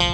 Hey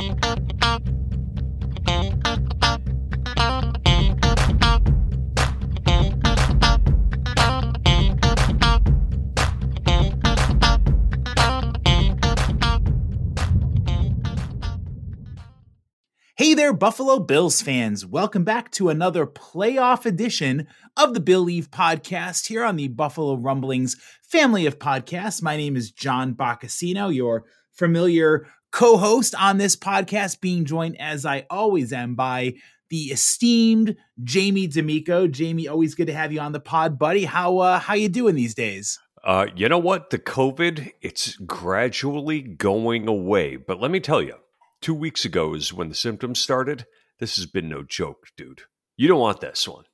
there, Buffalo Bills fans. Welcome back to another playoff edition of the Billieve podcast here on the Buffalo Rumblings family of podcasts. My name is John Boccacino, your familiar co host on this podcast, being joined as I always am by the esteemed Jamie D'Amico. Jamie, always good to have you on the pod, buddy. How, uh, how you doing these days? Uh, you know what? The COVID, it's gradually going away. But let me tell you, two weeks ago is when the symptoms started. This has been no joke, dude. You don't want this one.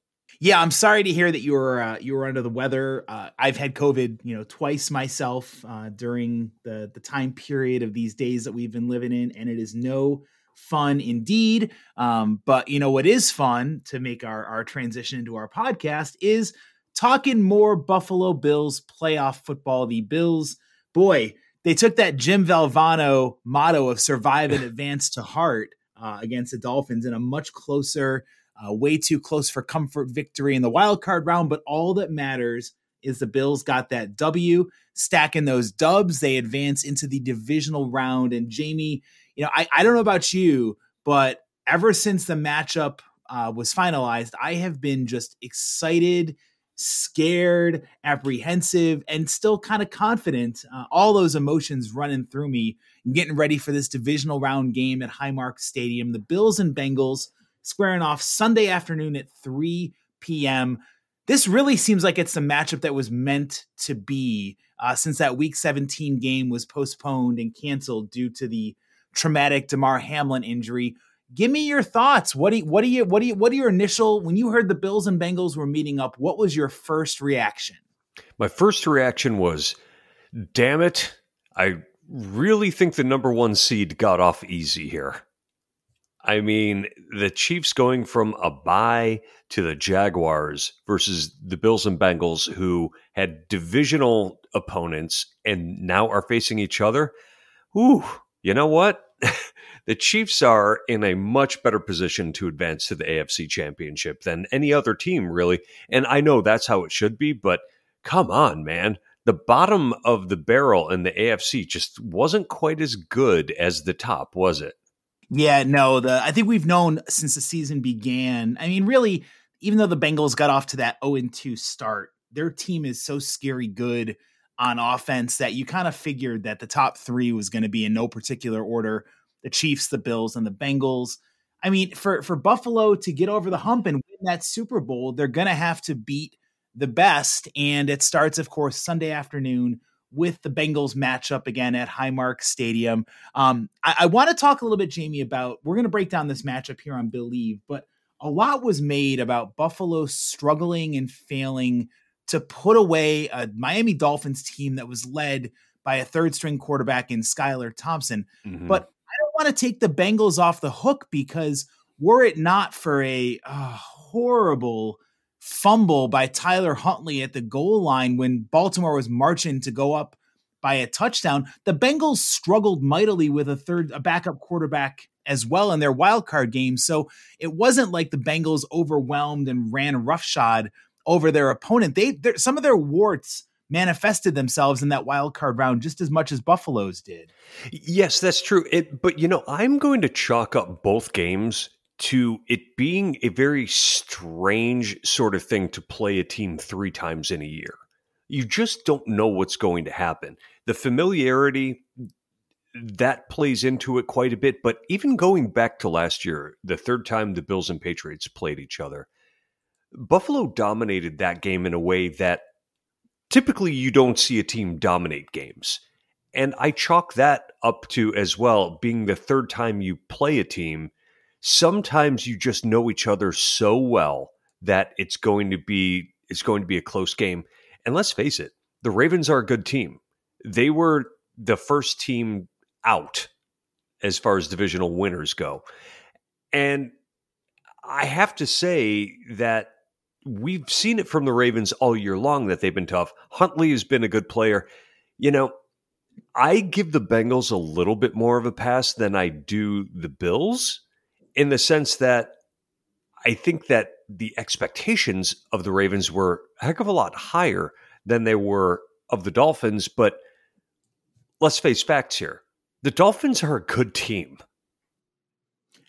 Yeah, I'm sorry to hear that you were uh, you were under the weather. Uh, I've had COVID, you know, twice myself uh, during the the time period of these days that we've been living in, and it is no fun indeed. Um, but you know what is fun to make our our transition into our podcast is talking more Buffalo Bills playoff football. The Bills, boy, they took that Jim Valvano motto of survive and advance to heart uh, against the Dolphins in a much closer, uh, way too close for comfort victory in the wild card round. But all that matters is the Bills got that W, stacking those dubs. They advance into the divisional round. And Jamie, you know, I, I don't know about you, but ever since the matchup uh, was finalized, I have been just excited scared, apprehensive, and still kind of confident. Uh, all those emotions running through me, getting ready for this divisional round game at Highmark Stadium. The Bills and Bengals squaring off Sunday afternoon at 3 p.m. This really seems like it's a matchup that was meant to be uh, since that Week 17 game was postponed and canceled due to the traumatic Damar Hamlin injury give me your thoughts. What do you, what do you what do you what are your initial when you heard the Bills and Bengals were meeting up? What was your first reaction? My first reaction was, "Damn it! I really think the number one seed got off easy here." I mean, the Chiefs going from a bye to the Jaguars versus the Bills and Bengals, who had divisional opponents and now are facing each other. Ooh, you know what? the Chiefs are in a much better position to advance to the AFC championship than any other team, really. And I know that's how it should be, but come on, man. The bottom of the barrel in the AFC just wasn't quite as good as the top, was it? Yeah, no, the I think we've known since the season began. I mean, really, even though the Bengals got off to that 0 2 start, their team is so scary good on offense that you kind of figured that the top three was going to be in no particular order the Chiefs, the Bills, and the Bengals. I mean, for, for Buffalo to get over the hump and win that Super Bowl, they're going to have to beat the best. And it starts, of course, Sunday afternoon with the Bengals matchup again at Highmark Stadium. Um, I, I want to talk a little bit, Jamie, about we're going to break down this matchup here on Billieve, but a lot was made about Buffalo struggling and failing to put away a Miami Dolphins team that was led by a third string quarterback in Skylar Thompson. Mm-hmm. But I don't want to take the Bengals off the hook because were it not for a uh, horrible fumble by Tyler Huntley at the goal line when Baltimore was marching to go up by a touchdown, the Bengals struggled mightily with a third a backup quarterback as well in their wild card game. So it wasn't like the Bengals overwhelmed and ran roughshod over their opponent. They some of their warts manifested themselves in that wild card round just as much as Buffalo's did. Yes, that's true. It, but you know, I'm going to chalk up both games to it being a very strange sort of thing to play a team three times in a year. You just don't know what's going to happen. The familiarity that plays into it quite a bit, but even going back to last year, the third time the Bills and Patriots played each other, Buffalo dominated that game in a way that typically you don't see a team dominate games. And I chalk that up to as well being the third time you play a team. Sometimes you just know each other so well that it's going to be it's going to be a close game. And let's face it, the Ravens are a good team. They were the first team out as far as divisional winners go. And I have to say that we've seen it from the Ravens all year long that they've been tough. Huntley has been a good player. You know, I give the Bengals a little bit more of a pass than I do the Bills in the sense that I think that the expectations of the Ravens were a heck of a lot higher than they were of the Dolphins. But let's face facts here the Dolphins are a good team.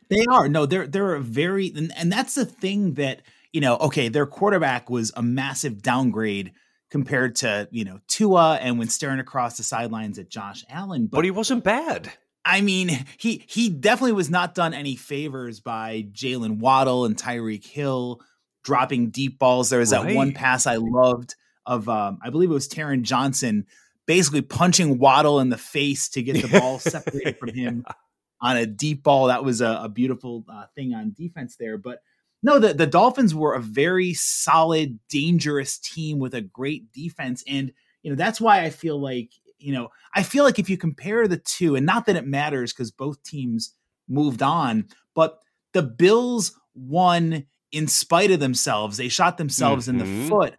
They are. No, they're they're a very and, and that's the thing that, you know, okay, their quarterback was a massive downgrade compared to, you know, Tua and when staring across the sidelines at Josh Allen. But, but he wasn't bad. I mean, he he definitely was not done any favors by Jaylen Waddle and Tyreek Hill dropping deep balls. There was right. that one pass I loved of um, I believe it was Taron Johnson basically punching Waddle in the face to get the ball separated from him on a deep ball. That was a, a beautiful uh, thing on defense there. But no, the, the Dolphins were a very solid, dangerous team with a great defense. And, you know, that's why I feel like, you know, I feel like if you compare the two, and not that it matters because both teams moved on, but the Bills won in spite of themselves. They shot themselves mm-hmm. in the mm-hmm. foot.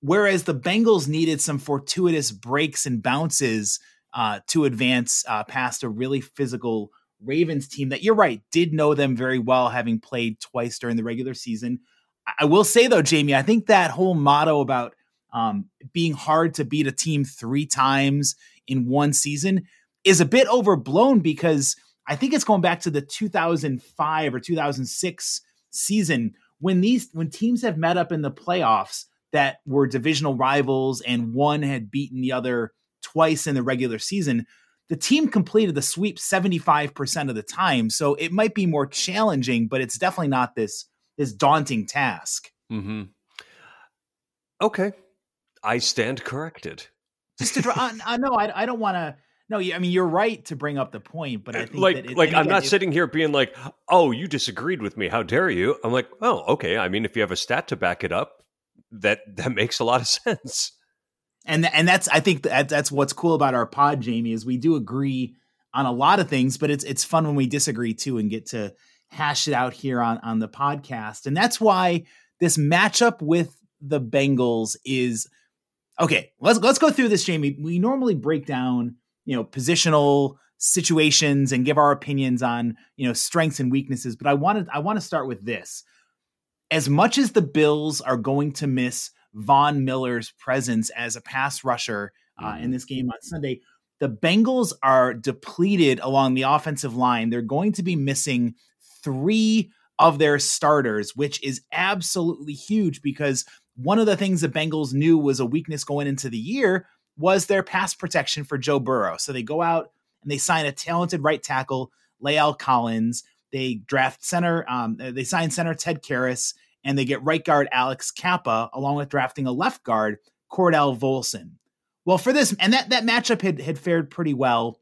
Whereas the Bengals needed some fortuitous breaks and bounces uh, to advance uh, past a really physical Ravens team that you're right, did know them very well, having played twice during the regular season. I will say though, Jamie, I think that whole motto about um, being hard to beat a team three times in one season is a bit overblown because I think it's going back to the 2005 or 2006 season when these when teams have met up in the playoffs that were divisional rivals and one had beaten the other twice in the regular season the team completed the sweep 75% of the time. So it might be more challenging, but it's definitely not this this daunting task. Mm-hmm. Okay. I stand corrected. Just to draw, uh, uh, no, I, I don't want to. No, I mean you're right to bring up the point, but I think like it, like I'm not sitting here being like, "Oh, you disagreed with me. How dare you?" I'm like, "Oh, okay. I mean, if you have a stat to back it up, that that makes a lot of sense." and and that's I think that that's what's cool about our pod, Jamie, is we do agree on a lot of things, but it's it's fun when we disagree too and get to hash it out here on on the podcast. And that's why this matchup with the Bengals is okay. Let's let's go through this, Jamie. We normally break down you know positional situations and give our opinions on you know strengths and weaknesses, but I wanted I want to start with this. As much as the Bills are going to miss Von Miller's presence as a pass rusher uh, mm-hmm. in this game on Sunday. The Bengals are depleted along the offensive line. They're going to be missing three of their starters, which is absolutely huge because one of the things the Bengals knew was a weakness going into the year was their pass protection for Joe Burrow. So they go out and they sign a talented right tackle, La'el Collins. They draft center, um, they sign center Ted Karras, and they get right guard Alex Cappa, along with drafting a left guard Cordell Volson. Well, for this and that that matchup had had fared pretty well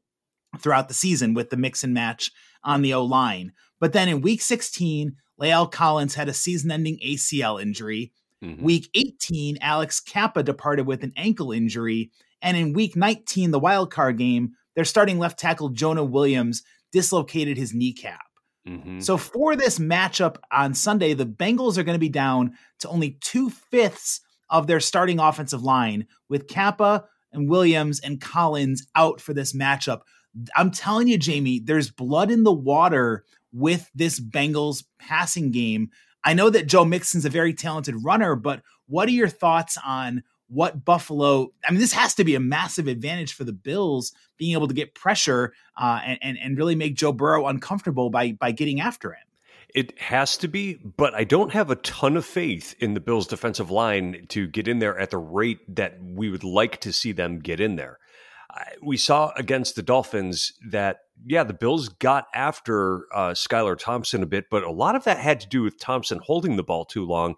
throughout the season with the mix and match on the O line. But then in week 16, La'el Collins had a season-ending ACL injury. Mm-hmm. Week 18, Alex Cappa departed with an ankle injury. And in week 19, the wild card game, their starting left tackle Jonah Williams dislocated his kneecap. Mm-hmm. So for this matchup on Sunday, the Bengals are going to be down to only two fifths of their starting offensive line with Cappa and Williams and Collins out for this matchup. I'm telling you, Jamie, there's blood in the water with this Bengals passing game. I know that Joe Mixon's a very talented runner, but what are your thoughts on what Buffalo. I mean, this has to be a massive advantage for the Bills being able to get pressure uh, and, and and really make Joe Burrow uncomfortable by by getting after him. It has to be, but I don't have a ton of faith in the Bills' defensive line to get in there at the rate that we would like to see them get in there. We saw against the Dolphins that, yeah, the Bills got after uh, Skylar Thompson a bit, but a lot of that had to do with Thompson holding the ball too long.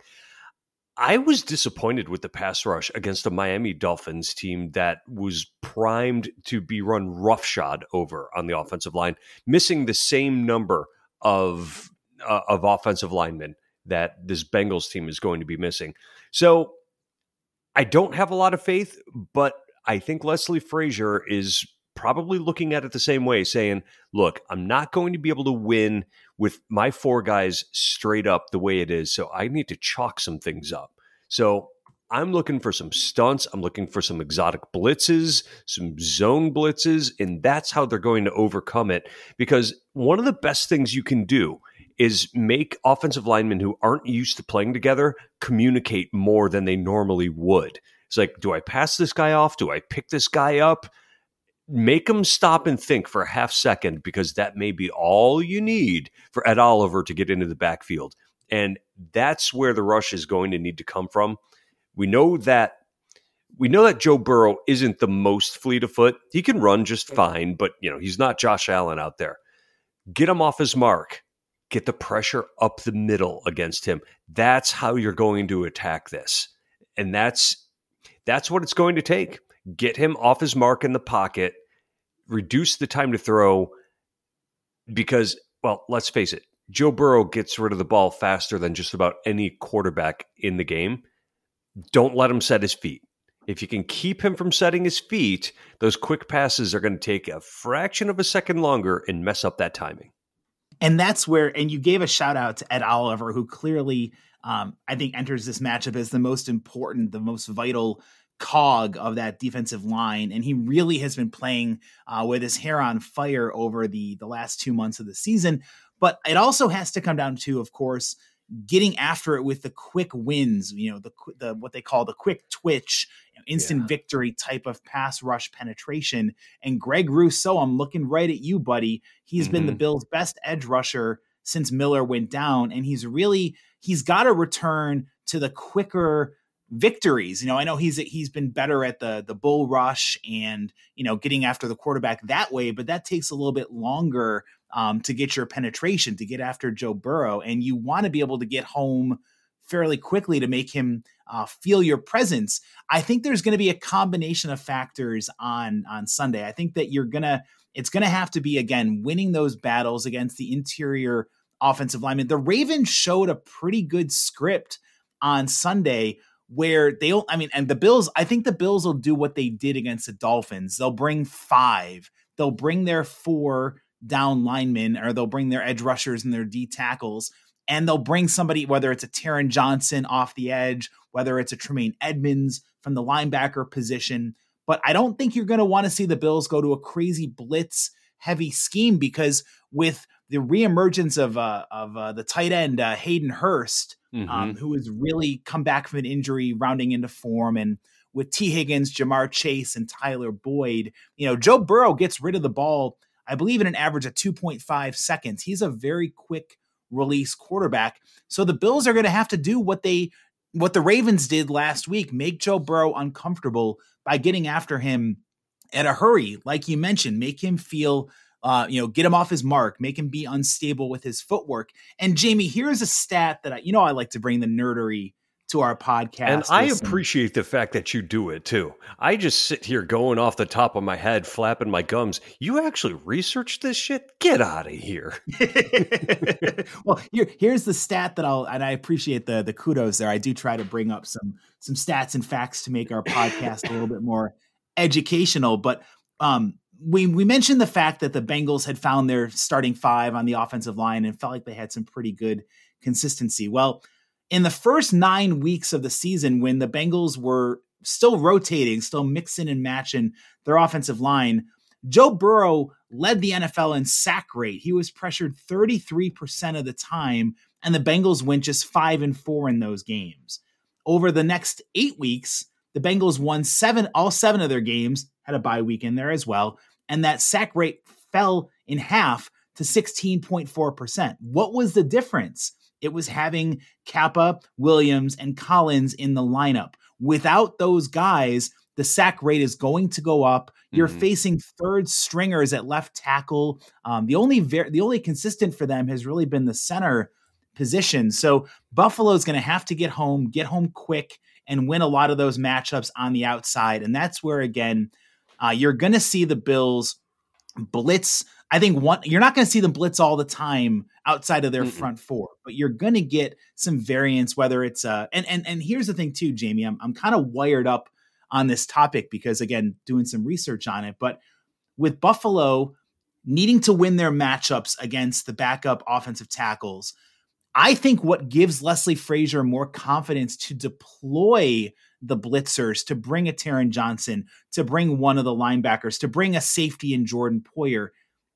I was disappointed with the pass rush against a Miami Dolphins team that was primed to be run roughshod over on the offensive line, missing the same number of uh, of offensive linemen that this Bengals team is going to be missing. So I don't have a lot of faith, but I think Leslie Frazier is probably looking at it the same way, saying, look, I'm not going to be able to win with my four guys straight up the way it is. So I need to chalk some things up. So I'm looking for some stunts. I'm looking for some exotic blitzes, some zone blitzes, and that's how they're going to overcome it. Because one of the best things you can do is make offensive linemen who aren't used to playing together communicate more than they normally would. It's like, do I pass this guy off? Do I pick this guy up? Make them stop and think for a half second because that may be all you need for Ed Oliver to get into the backfield. And that's where the rush is going to need to come from. We know that we know that Joe Burrow isn't the most fleet of foot. He can run just fine, but you know, he's not Josh Allen out there. Get him off his mark. Get the pressure up the middle against him. That's how you're going to attack this. And that's that's what it's going to take. Get him off his mark in the pocket, reduce the time to throw because well, let's face it. Joe Burrow gets rid of the ball faster than just about any quarterback in the game don't let him set his feet. If you can keep him from setting his feet, those quick passes are going to take a fraction of a second longer and mess up that timing. And that's where, and you gave a shout out to Ed Oliver, who clearly, um, I think, enters this matchup as the most important, the most vital cog of that defensive line. And he really has been playing uh, with his hair on fire over the the last two months of the season. But it also has to come down to, of course, getting after it with the quick wins, you know, the the what they call the quick twitch, you know, instant yeah. victory type of pass rush penetration. And Greg Rousseau, I'm looking right at you, buddy. He's mm-hmm. been the mm-hmm. Bills' best edge rusher since Miller went down, and he's really he's got to return to the quicker victories. You know, I know he's he's been better at the the bull rush and you know getting after the quarterback that way, but that takes a little bit longer um, to get your penetration, to get after Joe Burrow. And you want to be able to get home fairly quickly to make him uh, feel your presence. I think there's going to be a combination of factors on on Sunday. I think that you're gonna it's going to have to be again winning those battles against the interior offensive linemen. The Ravens showed a pretty good script on Sunday where they'll I mean and the Bills I think the Bills will do what they did against the Dolphins. They'll bring 5. They'll bring their 4 down linemen or they'll bring their edge rushers and their D tackles and they'll bring somebody, whether it's a Taron Johnson off the edge, whether it's a Tremaine Edmunds from the linebacker position. But I don't think you're going to want to see the Bills go to a crazy blitz heavy scheme because with the reemergence of uh, of uh, the tight end uh, Hayden Hurst, mm-hmm. um, who has really come back from an injury, rounding into form, and with Tee Higgins, Ja'Marr Chase, and Tyler Boyd, you know Joe Burrow gets rid of the ball I believe in an average of 2.5 seconds. He's a very quick release quarterback. So the Bills are going to have to do what they what the Ravens did last week, make Joe Burrow uncomfortable by getting after him at a hurry, like you mentioned, make him feel uh, you know, get him off his mark, make him be unstable with his footwork. And Jamie, here's a stat that I, you know, I like to bring the nerdery to our podcast. And I appreciate the fact that you do it too. I just sit here going off the top of my head, flapping my gums. You actually researched this shit? Get out of here. well, here, here's the stat that I'll, and I appreciate the the kudos there. I do try to bring up some some stats and facts to make our podcast a little bit more educational. But um, we we mentioned the fact that the Bengals had found their starting five on the offensive line and felt like they had some pretty good consistency. Well, in the first nine weeks of the season, when the Bengals were still rotating, still mixing and matching their offensive line, Joe Burrow led the NFL in sack rate. He was pressured 33% of the time, and the Bengals went just five and four in those games. Over the next eight weeks, the Bengals won seven, all seven of their games, had a bye week in there as well, and that sack rate fell in half to 16.4%. What was the difference? It was having Cappa, Williams, and Collins in the lineup. Without those guys, the sack rate is going to go up. You're mm-hmm. facing third stringers at left tackle. Um, the only ver- the only consistent for them has really been the center position. So Buffalo is going to have to get home, get home quick, and win a lot of those matchups on the outside. And that's where again, uh, you're going to see the Bills blitz I think one you're not going to see them blitz all the time outside of their Mm-mm. front four, but you're going to get some variance. Whether it's uh and and and here's the thing too, Jamie. I'm I'm kind of wired up on this topic because again, doing some research on it. But with Buffalo needing to win their matchups against the backup offensive tackles, I think what gives Leslie Frazier more confidence to deploy the blitzers, to bring a Taron Johnson, to bring one of the linebackers, to bring a safety in Jordan Poyer,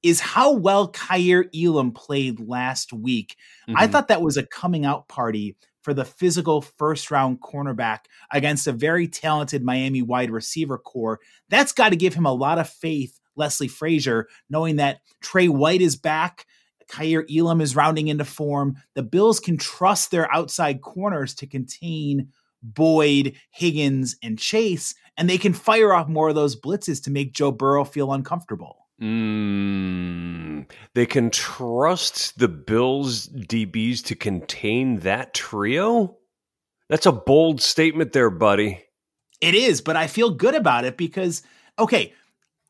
is how well Kaiir Elam played last week. Mm-hmm. I thought that was a coming out party for the physical first round cornerback against a very talented Miami wide receiver corps. That's got to give him a lot of faith, Leslie Frazier, knowing that Tre White is back. Kaiir Elam is rounding into form. The Bills can trust their outside corners to contain Boyd, Higgins, and Chase, and they can fire off more of those blitzes to make Joe Burrow feel uncomfortable. Mm, they can trust the Bills DBs to contain that trio? That's a bold statement there, buddy. It is, but I feel good about it because, okay,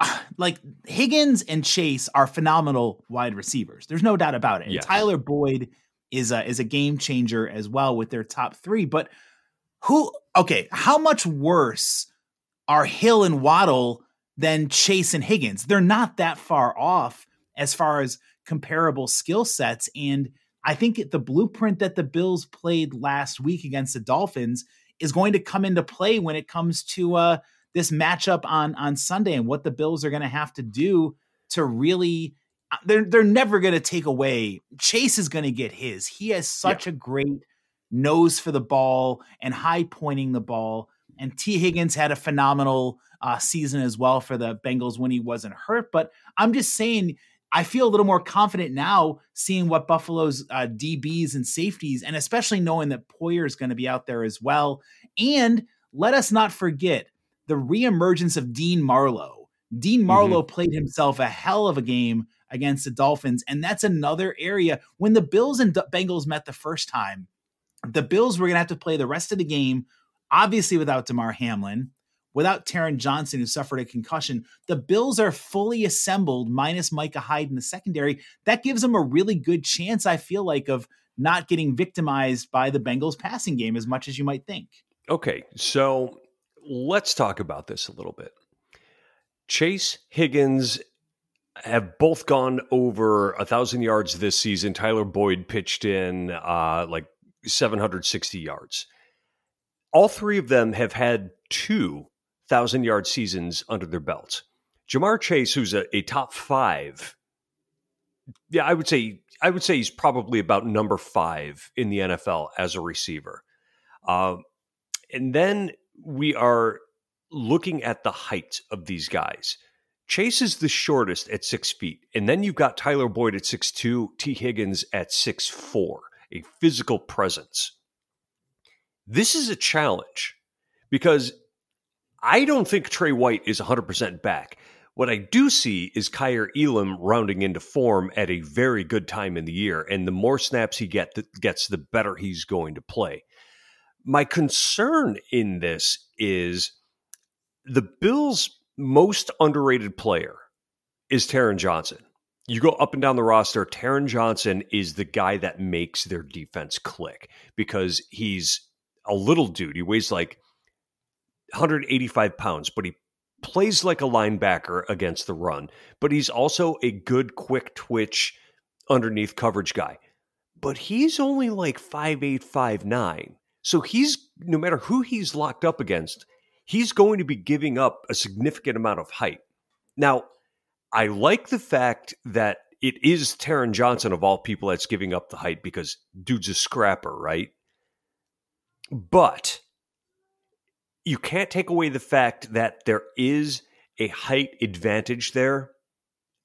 like Higgins and Chase are phenomenal wide receivers. There's no doubt about it. Yes. Tyler Boyd is a is a game changer as well with their top three. But who? Okay, how much worse are Hill and Waddle than Chase and Higgins? They're not that far off as far as comparable skill sets. And I think the blueprint that the Bills played last week against the Dolphins is going to come into play when it comes to uh, this matchup on on Sunday and what the Bills are going to have to do to really uh, they're they're never going to take away Chase is going to get his. He has such yeah. a great nose for the ball and high pointing the ball and Tee Higgins had a phenomenal uh, season as well for the Bengals when he wasn't hurt, but I'm just saying I feel a little more confident now seeing what Buffalo's uh, DBs and safeties, and especially knowing that Poyer is going to be out there as well. And let us not forget the reemergence of Dean Marlowe. Dean mm-hmm. Marlowe mm-hmm. played himself a hell of a game against the Dolphins, and that's another area. When the Bills and D- Bengals met the first time, the Bills were going to have to play the rest of the game, obviously without Damar Hamlin, without Taron Johnson, who suffered a concussion. The Bills are fully assembled, minus Micah Hyde in the secondary. That gives them a really good chance, I feel like, of not getting victimized by the Bengals passing game as much as you might think. Okay, so let's talk about this a little bit. Chase Higgins have both gone over a thousand yards this season. Tyler Boyd pitched in uh, like 760 yards. All three of them have had two thousand yard seasons under their belts. Ja'Marr Chase, who's a, a top five, yeah, I would say I would say he's probably about number five in the NFL as a receiver. Uh, and then we are looking at the height of these guys. Chase is the shortest at six feet, and then you've got Tyler Boyd at six two, Tee Higgins at six four, a physical presence. This is a challenge because I don't think Tre White is 100% back. What I do see is Kaiir Elam rounding into form at a very good time in the year, and the more snaps he get, gets, the better he's going to play. My concern in this is the Bills' most underrated player is Taron Johnson. You go up and down the roster, Taron Johnson is the guy that makes their defense click because he's a little dude. He weighs like 185 pounds, but he plays like a linebacker against the run. But he's also a good, quick twitch underneath coverage guy. But he's only like five eight, five nine. So he's no matter who he's locked up against, he's going to be giving up a significant amount of height. Now, I like the fact that it is Taron Johnson of all people that's giving up the height because dude's a scrapper, right? But you can't take away the fact that there is a height advantage there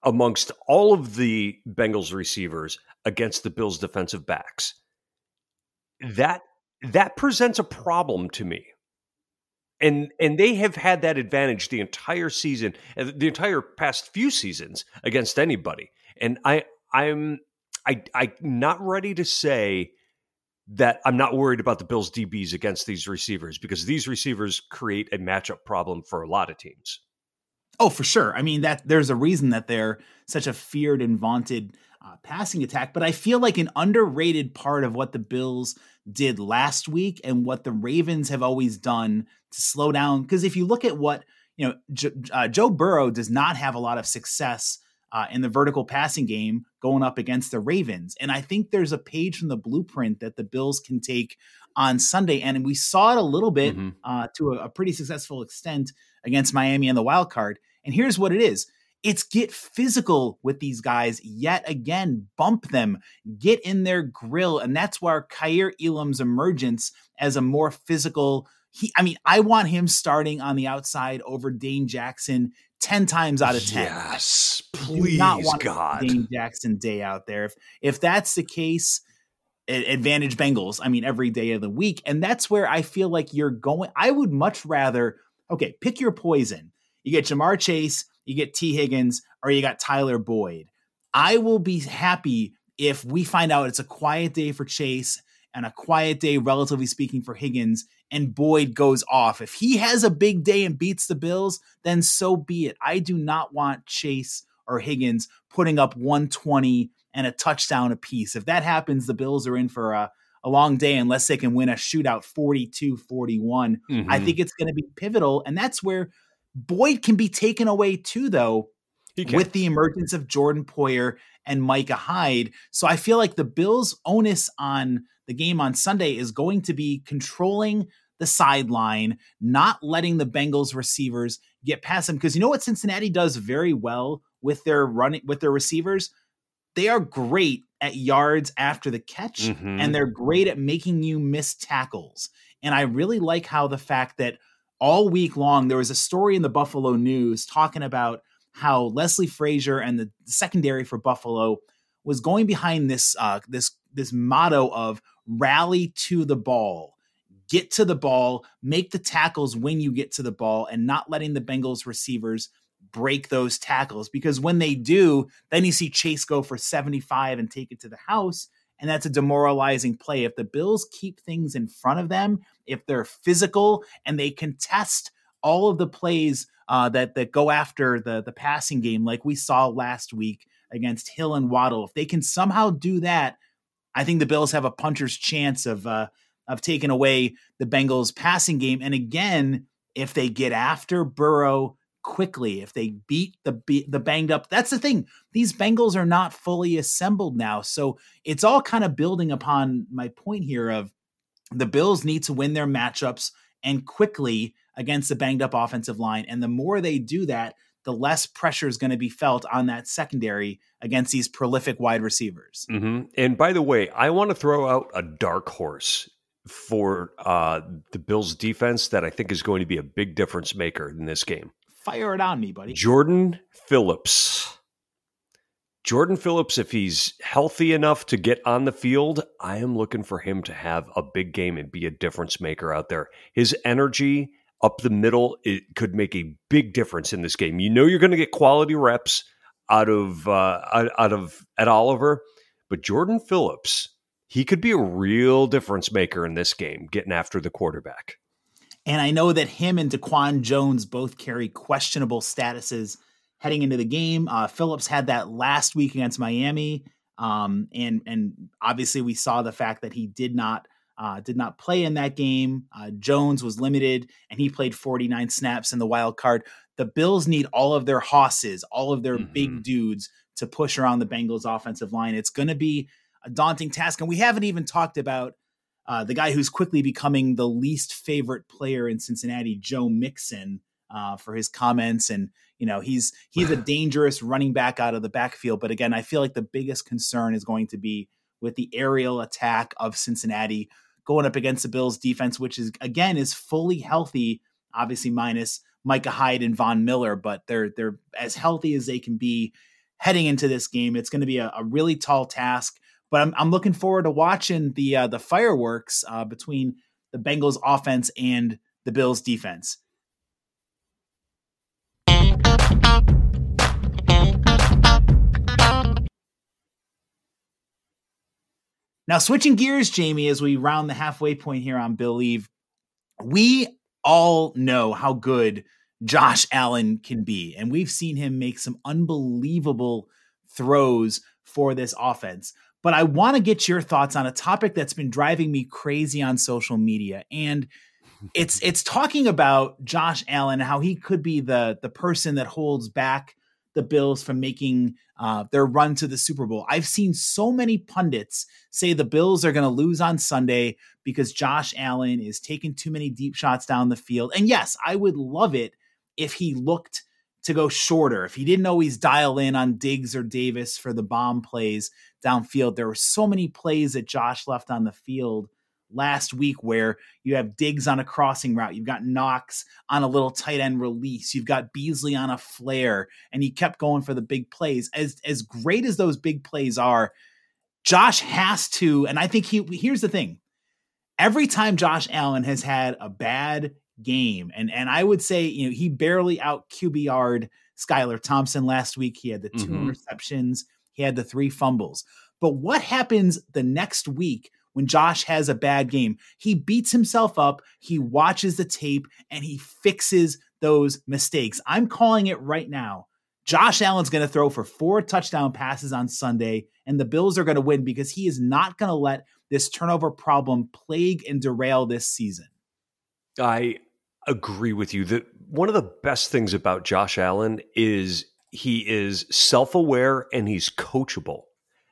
amongst all of the Bengals receivers against the Bills defensive backs. That that presents a problem to me. And and they have had that advantage the entire season, uh, the entire past few seasons against anybody. And I I'm I I'm not ready to say that I'm not worried about the Bills DBs against these receivers because these receivers create a matchup problem for a lot of teams. Oh, for sure. I mean that there's a reason that they're such a feared and vaunted uh, passing attack, but I feel like an underrated part of what the Bills did last week and what the Ravens have always done to slow down. Because if you look at what you know, J- uh, Joe Burrow does not have a lot of success uh, in the vertical passing game going up against the Ravens. And I think there's a page from the blueprint that the Bills can take on Sunday, and we saw it a little bit mm-hmm. uh, to a, a pretty successful extent against Miami and the wild card. And here's what it is it's get physical with these guys yet again, bump them, get in their grill. And that's where Kaiir Elam's emergence as a more physical. He, I mean, I want him starting on the outside over Dane Jackson 10 times out of 10. Yes, please, not want God. Dane Jackson day out there. If, if that's the case, advantage Bengals, I mean, every day of the week. And that's where I feel like you're going. I would much rather, okay, pick your poison. You get Ja'Marr Chase, you get Tee Higgins, or you got Tyler Boyd. I will be happy if we find out it's a quiet day for Chase and a quiet day, relatively speaking, for Higgins, and Boyd goes off. If he has a big day and beats the Bills, then so be it. I do not want Chase or Higgins putting up 120 and a touchdown apiece. If that happens, the Bills are in for a, a long day unless they can win a shootout 42 41. Mm-hmm. I think it's going to be pivotal. And that's where Boyd can be taken away too, though, with the emergence of Jordan Poyer and Micah Hyde. So I feel like the Bills' onus on the game on Sunday is going to be controlling the sideline, not letting the Bengals receivers get past them. Because you know what Cincinnati does very well with their running with their receivers? They are great at yards after the catch, mm-hmm. and they're great at making you miss tackles. And I really like how the fact that all week long there was a story in the Buffalo News talking about how Leslie Frazier and the secondary for Buffalo was going behind this uh, this this motto of rally to the ball, get to the ball, make the tackles when you get to the ball, and not letting the Bengals receivers break those tackles. Because when they do, then you see Chase go for 75 and take it to the house and that's a demoralizing play. If the Bills keep things in front of them, if they're physical and they contest all of the plays uh, that that go after the the passing game, like we saw last week against Hill and Waddle, if they can somehow do that, I think the Bills have a puncher's chance of uh, of taking away the Bengals' passing game. And again, if they get after Burrow quickly if they beat the the banged up that's the thing these bengals are not fully assembled now so it's all kind of building upon my point here of the bills need to win their matchups and quickly against the banged up offensive line and the more they do that the less pressure is going to be felt on that secondary against these prolific wide receivers mm-hmm. and by the way i want to throw out a dark horse for uh, the Bills defense that I think is going to be a big difference maker in this game. Fire it on me, buddy. Jordan Phillips. Jordan Phillips, if he's healthy enough to get on the field, I am looking for him to have a big game and be a difference maker out there. His energy up the middle it could make a big difference in this game. You know you're going to get quality reps out of uh, out of Ed Oliver, but Jordan Phillips, he could be a real difference maker in this game, getting after the quarterback. And I know that him and DaQuan Jones both carry questionable statuses heading into the game. Uh, Phillips had that last week against Miami, um, and and obviously we saw the fact that he did not uh, did not play in that game. Uh, Jones was limited, and he played 49 snaps in the wild card. The Bills need all of their hosses, all of their mm-hmm. big dudes to push around the Bengals' offensive line. It's going to be a daunting task, and we haven't even talked about uh, the guy who's quickly becoming the least favorite player in Cincinnati, Joe Mixon, uh, for his comments. And, you know, he's he's a dangerous running back out of the backfield. But again, I feel like the biggest concern is going to be with the aerial attack of Cincinnati going up against the Bills defense, which is again is fully healthy, obviously minus Micah Hyde and Von Miller, but they're they're as healthy as they can be heading into this game. It's going to be a, a really tall task. But I'm, I'm looking forward to watching the uh, the fireworks uh, between the Bengals offense and the Bills defense. Now, switching gears, Jamie, as we round the halfway point here on Billieve, we all know how good Josh Allen can be, and we've seen him make some unbelievable throws for this offense but I want to get your thoughts on a topic that's been driving me crazy on social media. And it's it's talking about Josh Allen, how he could be the the person that holds back the Bills from making uh, their run to the Super Bowl. I've seen so many pundits say the Bills are going to lose on Sunday because Josh Allen is taking too many deep shots down the field. And yes, I would love it if he looked to go shorter, if he didn't always dial in on Diggs or Davis for the bomb plays downfield. There were so many plays that Josh left on the field last week where you have Diggs on a crossing route, you've got Knox on a little tight end release, you've got Beasley on a flare, and he kept going for the big plays. As as great as those big plays are, Josh has to, and I think he here's the thing. Every time Josh Allen has had a bad game, and and I would say, you know, he barely out QBR'd Skylar Thompson last week. He had the 2 mm-hmm. interceptions, he had the three fumbles. But what happens the next week when Josh has a bad game. He beats himself up, he watches the tape, and he fixes those mistakes. I'm calling it right now. Josh Allen's going to throw for four touchdown passes on Sunday, and the Bills are going to win because he is not going to let this turnover problem plague and derail this season. I agree with you that one of the best things about Josh Allen is he is self aware and he's coachable.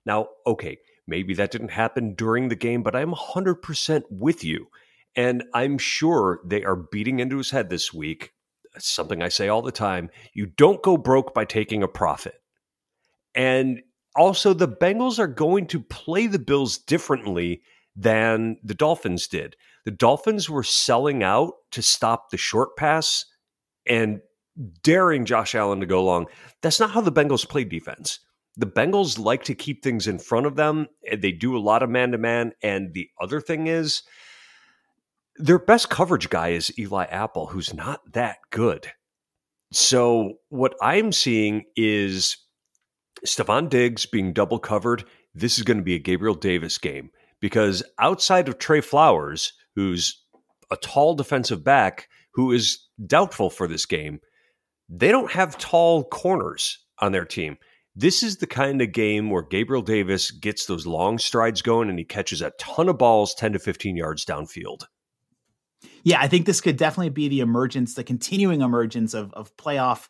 Now, okay, Maybe that didn't happen during the game, but I'm 100% with you. And I'm sure they are beating into his head this week. something I say all the time. You don't go broke by taking a profit. And also, the Bengals are going to play the Bills differently than the Dolphins did. The Dolphins were selling out to stop the short pass and daring Josh Allen to go long. That's not how the Bengals play defense the Bengals like to keep things in front of them. They do a lot of man to man. And the other thing is, their best coverage guy is Eli Apple, who's not that good. So what I'm seeing is Stefon Diggs being double covered. This is going to be a Gabriel Davis game because outside of Trey Flowers, who's a tall defensive back who is doubtful for this game, they don't have tall corners on their team. This is the kind of game where Gabriel Davis gets those long strides going and he catches a ton of balls 10 to 15 yards downfield. Yeah, I think this could definitely be the emergence, the continuing emergence of, of playoff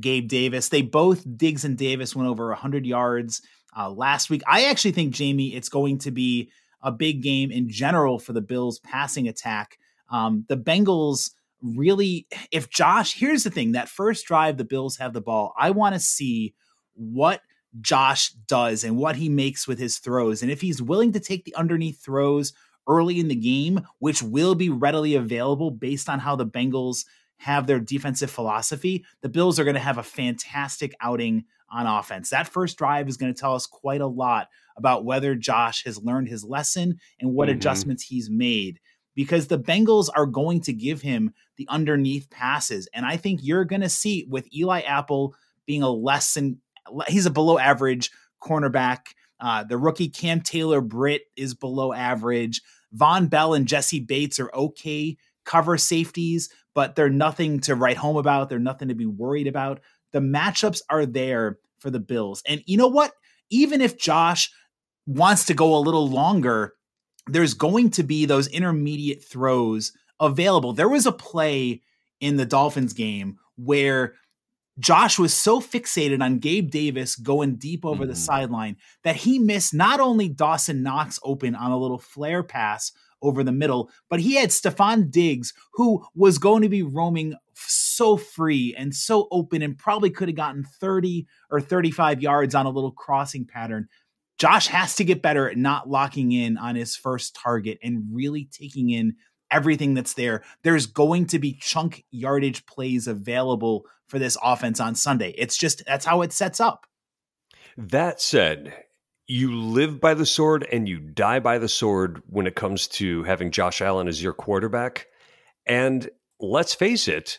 Gabe Davis. They both, Diggs and Davis, went over 100 yards uh, last week. I actually think, Jamie, it's going to be a big game in general for the Bills' passing attack. Um, the Bengals really, if Josh, here's the thing that first drive, the Bills have the ball. I want to see what Josh does and what he makes with his throws. And if he's willing to take the underneath throws early in the game, which will be readily available based on how the Bengals have their defensive philosophy, the Bills are going to have a fantastic outing on offense. That first drive is going to tell us quite a lot about whether Josh has learned his lesson and what mm-hmm. adjustments he's made because the Bengals are going to give him the underneath passes. And I think you're going to see with Eli Apple being a less than he's a below average cornerback. Uh, the rookie Cam Taylor Britt is below average. Vonn Bell and Jessie Bates are okay cover safeties, but they're nothing to write home about. They're nothing to be worried about. The matchups are there for the Bills. And you know what? Even if Josh wants to go a little longer, there's going to be those intermediate throws available. There was a play in the Dolphins game where Josh was so fixated on Gabe Davis going deep over mm. the sideline that he missed not only Dawson Knox open on a little flare pass over the middle, but he had Stefon Diggs, who was going to be roaming so free and so open and probably could have gotten 30 or 35 yards on a little crossing pattern. Josh has to get better at not locking in on his first target and really taking in everything that's there. There's going to be chunk yardage plays available for this offense on Sunday. It's just that's how it sets up. That said, you live by the sword and you die by the sword when it comes to having Josh Allen as your quarterback. And let's face it,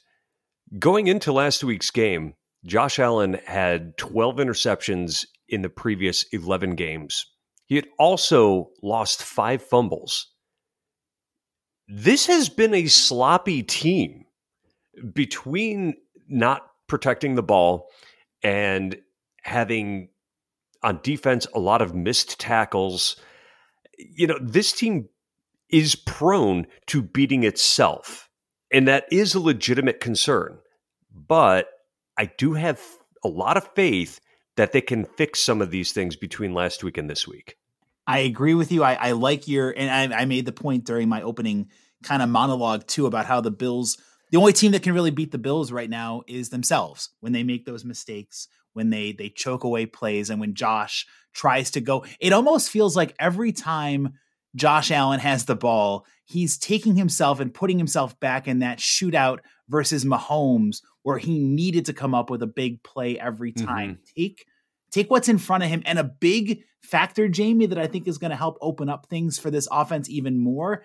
going into last week's game, Josh Allen had 12 interceptions in the previous 11 games. He had also lost five fumbles this has been a sloppy team between not protecting the ball and having on defense a lot of missed tackles. You know, this team is prone to beating itself, and that is a legitimate concern. But I do have a lot of faith that they can fix some of these things between last week and this week. I agree with you. I, I like your, and I, I made the point during my opening kind of monologue too about how the Bills, the only team that can really beat the Bills right now is themselves when they make those mistakes, when they they choke away plays, and when Josh tries to go. It almost feels like every time Josh Allen has the ball, he's taking himself and putting himself back in that shootout versus Mahomes, where he needed to come up with a big play every time. Mm-hmm. Take take what's in front of him. And a big factor, Jamie, that I think is going to help open up things for this offense even more.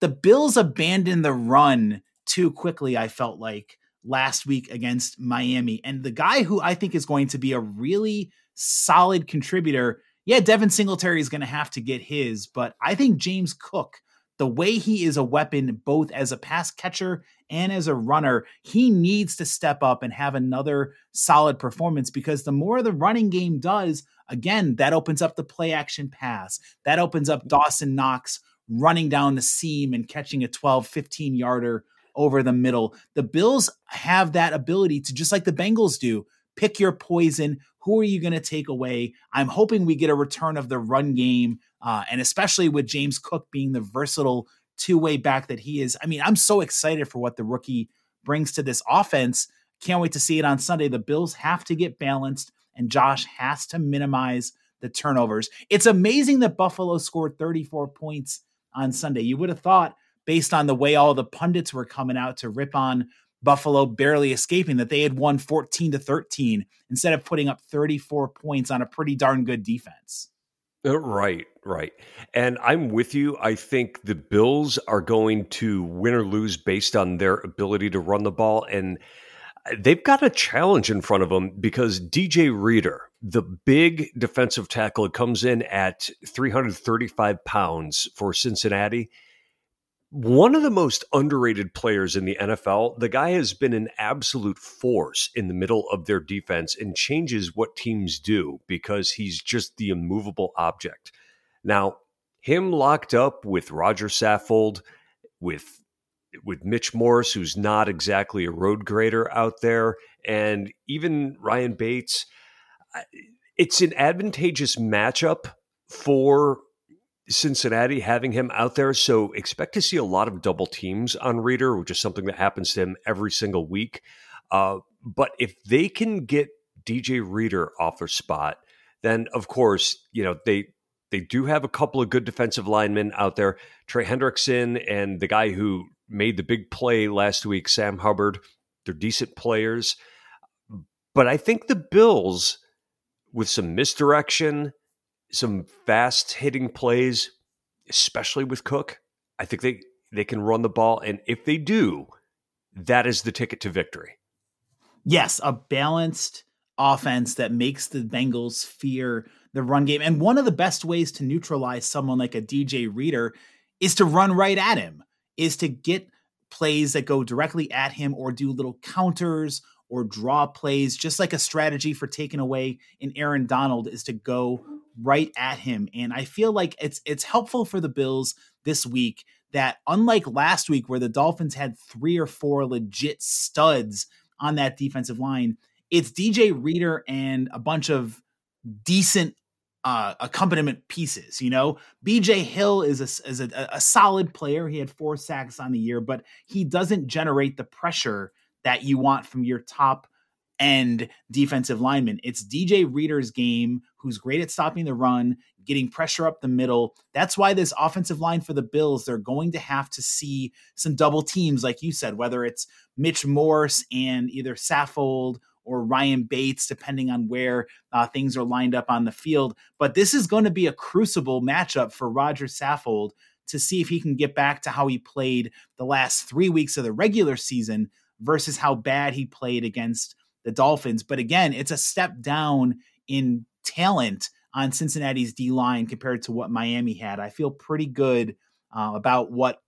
The Bills abandoned the run too quickly, I felt like last week against Miami. And the guy who I think is going to be a really solid contributor, yeah, Devin Singletary is going to have to get his, but I think James Cook the way he is a weapon both as a pass catcher and as a runner, he needs to step up and have another solid performance because the more the running game does, again, that opens up the play action pass. That opens up mm-hmm. Dawson Knox running down the seam and catching a 12, 15 yarder over the middle. The Bills have that ability to, just like the Bengals do, pick your poison. Who are you going to take away? I'm hoping we get a return of the run game uh, and especially with James Cook being the versatile two way back that he is. I mean, I'm so excited for what the rookie brings to this offense. Can't wait to see it on Sunday. The Bills have to get balanced, and Josh has to minimize the turnovers. It's amazing that Buffalo scored 34 points on Sunday. You would have thought, based on the way all the pundits were coming out to rip on Buffalo barely escaping, that they had won 14 to 13 instead of putting up 34 points on a pretty darn good defense. Uh, right, right. And I'm with you. I think the Bills are going to win or lose based on their ability to run the ball. And uh, they've got a challenge in front of them because DJ Reader, the big defensive tackle, comes in at 335 pounds for Cincinnati one of the most underrated players in the NFL. The guy has been an absolute force in the middle of their defense and changes what teams do because he's just the immovable object. Now, him locked up with Roger Saffold, with with Mitch Morse, who's not exactly a road grader out there, and even Ryan Bates. It's an advantageous matchup for Cincinnati having him out there. So expect to see a lot of double teams on Reader, which is something that happens to him every single week. Uh, but if they can get DJ Reader off their spot, then of course, you know, they they do have a couple of good defensive linemen out there. Trey Hendrickson and the guy who made the big play last week, Sam Hubbard, they're decent players. But I think the Bills, with some misdirection, some fast hitting plays, especially with Cook. I think they they can run the ball, and if they do, that is the ticket to victory. Yes, a balanced offense that makes the Bengals fear the run game. And one of the best ways to neutralize someone like a DJ Reader is to run right at him, is to get plays that go directly at him or do little counters or draw plays, just like a strategy for taking away an Aaron Donald is to go right at him. And I feel like it's it's helpful for the Bills this week that unlike last week where the Dolphins had three or four legit studs on that defensive line, it's DJ Reader and a bunch of decent uh, accompaniment pieces. You know, BJ Hill is a, is a, a solid player. He had four sacks on the year, but he doesn't generate the pressure that you want from your top end defensive lineman. It's DJ Reader's game, who's great at stopping the run, getting pressure up the middle. That's why this offensive line for the Bills, they're going to have to see some double teams, like you said, whether it's Mitch Morse and either Saffold or Ryan Bates, depending on where uh, things are lined up on the field. But this is going to be a crucible matchup for Roger Saffold to see if he can get back to how he played the last three weeks of the regular season versus how bad he played against the Dolphins. But again, it's a step down in talent on Cincinnati's D line compared to what Miami had. I feel pretty good uh, about what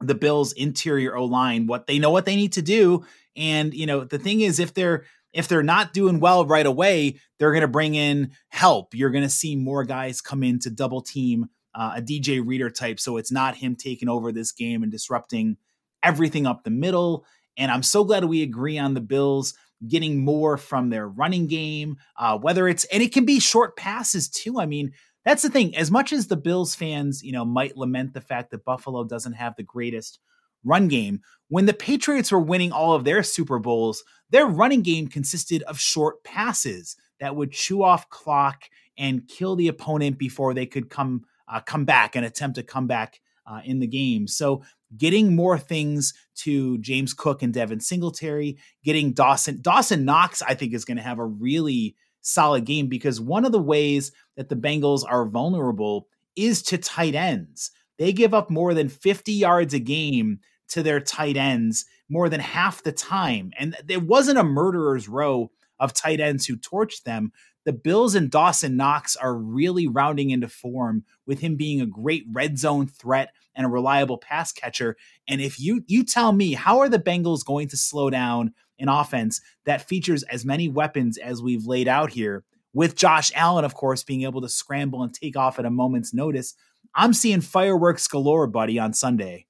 the Bills' interior O line, what they know what they need to do. And you know, the thing is, if they're if they're not doing well right away, they're going to bring in help. You're going to see more guys come in to double team uh, a DJ Reader type, so it's not him taking over this game and disrupting everything up the middle. And I'm so glad we agree on the Bills getting more from their running game, uh, whether it's, and it can be short passes too. I mean, that's the thing. As much as the Bills fans, you know, might lament the fact that Buffalo doesn't have the greatest run game, when the Patriots were winning all of their Super Bowls, their running game consisted of short passes that would chew off clock and kill the opponent before they could come uh, come back and attempt to come back uh, in the game. So getting more things to James Cook and Devin Singletary, getting Dawson Dawson Knox, I think is going to have a really solid game because one of the ways that the Bengals are vulnerable is to tight ends. They give up more than 50 yards a game to their tight ends more than half the time. And there wasn't a murderer's row of tight ends who torched them. The Bills and Dawson Knox are really rounding into form with him being a great red zone threat and a reliable pass catcher. And if you you tell me how are the Bengals going to slow down an offense that features as many weapons as we've laid out here, with Josh Allen, of course, being able to scramble and take off at a moment's notice, I'm seeing fireworks galore, buddy, on Sunday.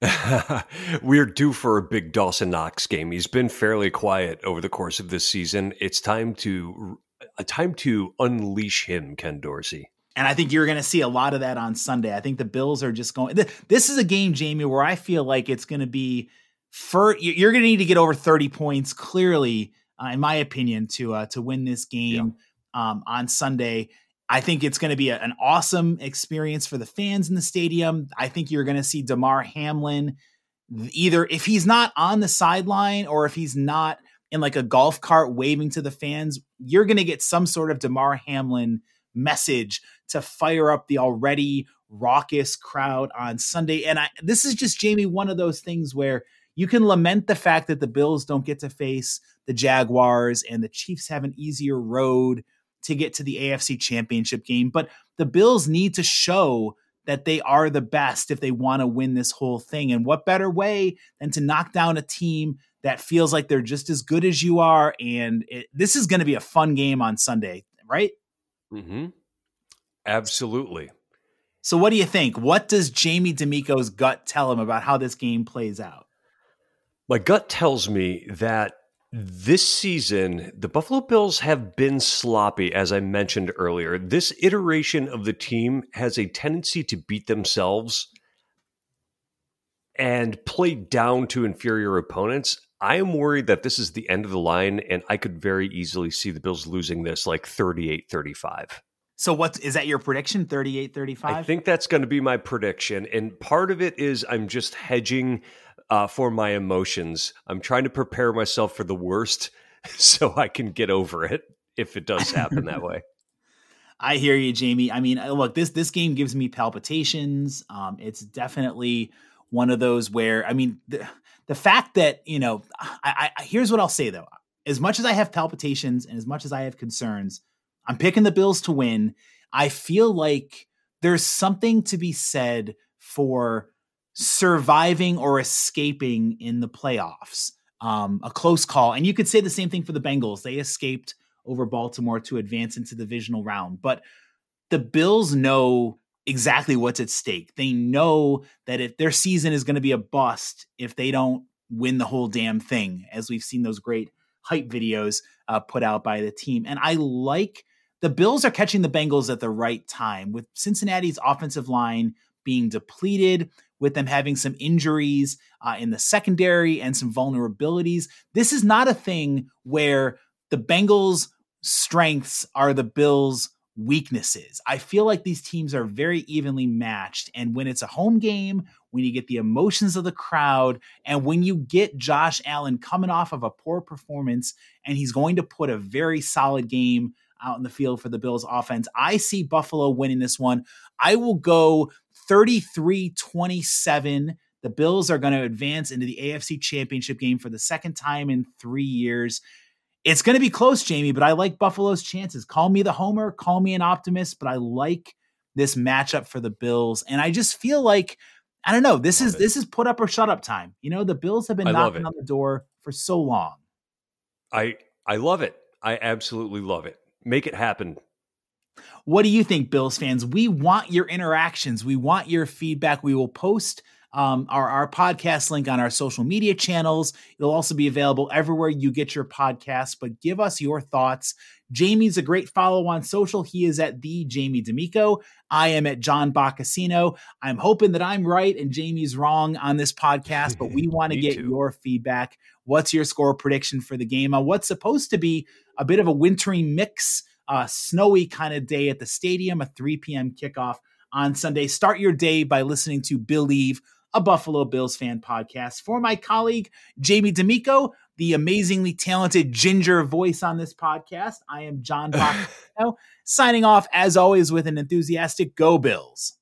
We're due for a big Dawson Knox game. He's been fairly quiet over the course of this season. It's time to a time to unleash him, Ken Dorsey. And I think you're going to see a lot of that on Sunday. I think the Bills are just going. This is a game, Jamie, where I feel like it's going to be for you're going to need to get over 30 points clearly, uh, in my opinion, to uh, to win this game yeah. um, on Sunday. I think it's going to be a, an awesome experience for the fans in the stadium. I think you're going to see Damar Hamlin either if he's not on the sideline or if he's not in like a golf cart waving to the fans, you're going to get some sort of Damar Hamlin message to fire up the already raucous crowd on Sunday. And I, this is just Jamie one of those things where you can lament the fact that the Bills don't get to face the Jaguars and the Chiefs have an easier road to get to the AFC Championship game, but the Bills need to show that they are the best if they want to win this whole thing. And what better way than to knock down a team that feels like they're just as good as you are? And it, this is going to be a fun game on Sunday, right? Mm-hmm. Absolutely. So, what do you think? What does Jamie D'Amico's gut tell him about how this game plays out? My gut tells me that this season, the Buffalo Bills have been sloppy, as I mentioned earlier. This iteration of the team has a tendency to beat themselves and play down to inferior opponents. I am worried that this is the end of the line, and I could very easily see the Bills losing this like 38 35. So what is that your prediction 38 35? I think that's going to be my prediction and part of it is I'm just hedging uh, for my emotions. I'm trying to prepare myself for the worst so I can get over it if it does happen that way. I hear you, Jamie. I mean, uh, look this this game gives me palpitations. Um, it's definitely one of those where I mean the the fact that you know I, I here's what I'll say though. As much as I have palpitations and as much as I have concerns, I'm picking the Bills to win. I feel like there's something to be said for surviving or escaping in the playoffs. Um, a close call. And you could say the same thing for the Bengals. They escaped over Baltimore to advance into the divisional round. But the Bills know exactly what's at stake. They know that if their season is going to be a bust if they don't win the whole damn thing, as we've seen those great hype videos uh, put out by the team. And I like the Bills are catching the Bengals at the right time with Cincinnati's offensive line being depleted, with them having some injuries uh, in the secondary and some vulnerabilities. This is not a thing where the Bengals' strengths are the Bills' weaknesses. I feel like these teams are very evenly matched. And when it's a home game, when you get the emotions of the crowd, and when you get Josh Allen coming off of a poor performance and he's going to put a very solid game out in the field for the Bills offense. I see Buffalo winning this one. I will go 33 27. The Bills are going to advance into the AFC Championship game for the second time in three years. It's going to be close, Jamie, but I like Buffalo's chances. Call me the homer, call me an optimist, but I like this matchup for the Bills. And I just feel like I don't know. This is it. this is put up or shut up time. You know, the Bills have been I knocking on the door for so long. I I love it. I absolutely love it. Make it happen. What do you think, Bills fans? We want your interactions. We want your feedback. We will post um, our, our podcast link on our social media channels. It'll also be available everywhere you get your podcasts, but give us your thoughts. Jamie's a great follow on social. He is at the Jamie D'Amico. I am at John Boccacino. I'm hoping that I'm right and Jamie's wrong on this podcast, but we want to get too. your feedback. What's your score prediction for the game on what's supposed to be a bit of a wintry mix, uh, snowy kind of day at the stadium, a 3 p.m. kickoff on Sunday? Start your day by listening to Billieve, a Buffalo Bills fan podcast. For my colleague, Jamie D'Amico, the amazingly talented ginger voice on this podcast, I am John Boccacino, signing off as always with an enthusiastic Go Bills.